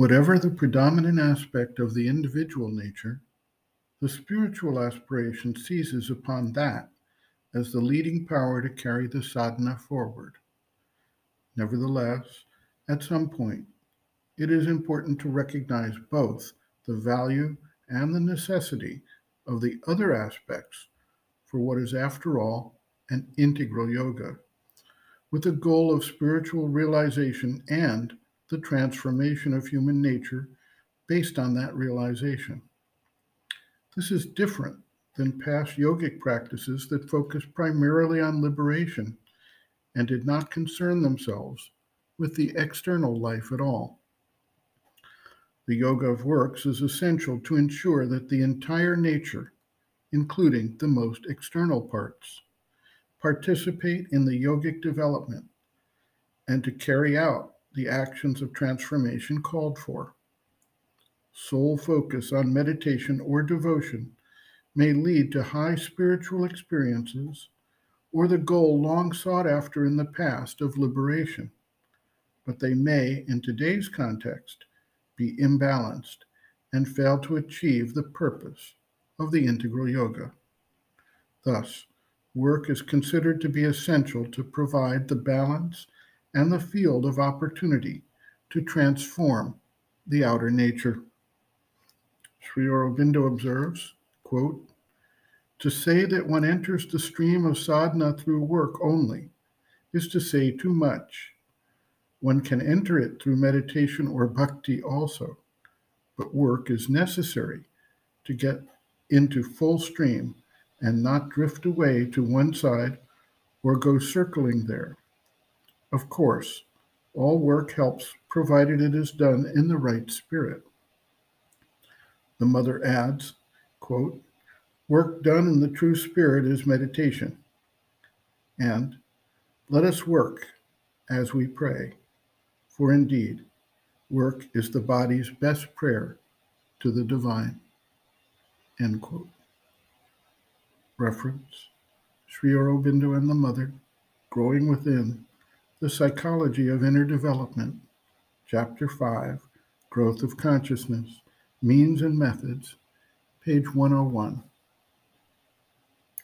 Whatever the predominant aspect of the individual nature, the spiritual aspiration seizes upon that as the leading power to carry the sadhana forward. Nevertheless, at some point, it is important to recognize both the value and the necessity of the other aspects for what is, after all, an integral yoga, with the goal of spiritual realization and the transformation of human nature based on that realization. This is different than past yogic practices that focused primarily on liberation and did not concern themselves with the external life at all. The yoga of works is essential to ensure that the entire nature, including the most external parts, participate in the yogic development and to carry out the actions of transformation called for. Sole focus on meditation or devotion may lead to high spiritual experiences or the goal long sought after in the past of liberation, but they may, in today's context, be imbalanced and fail to achieve the purpose of the integral yoga. Thus, work is considered to be essential to provide the balance and the field of opportunity to transform the outer nature. Sri Aurobindo observes, quote, to say that one enters the stream of sadhana through work only is to say too much. One can enter it through meditation or bhakti also, but work is necessary to get into full stream and not drift away to one side or go circling there. Of course, all work helps provided it is done in the right spirit. The mother adds, quote, Work done in the true spirit is meditation. And let us work as we pray, for indeed, work is the body's best prayer to the divine. End quote. Reference Sri Aurobindo and the Mother, Growing Within, The Psychology of Inner Development, Chapter 5, Growth of Consciousness, Means and Methods, page 101.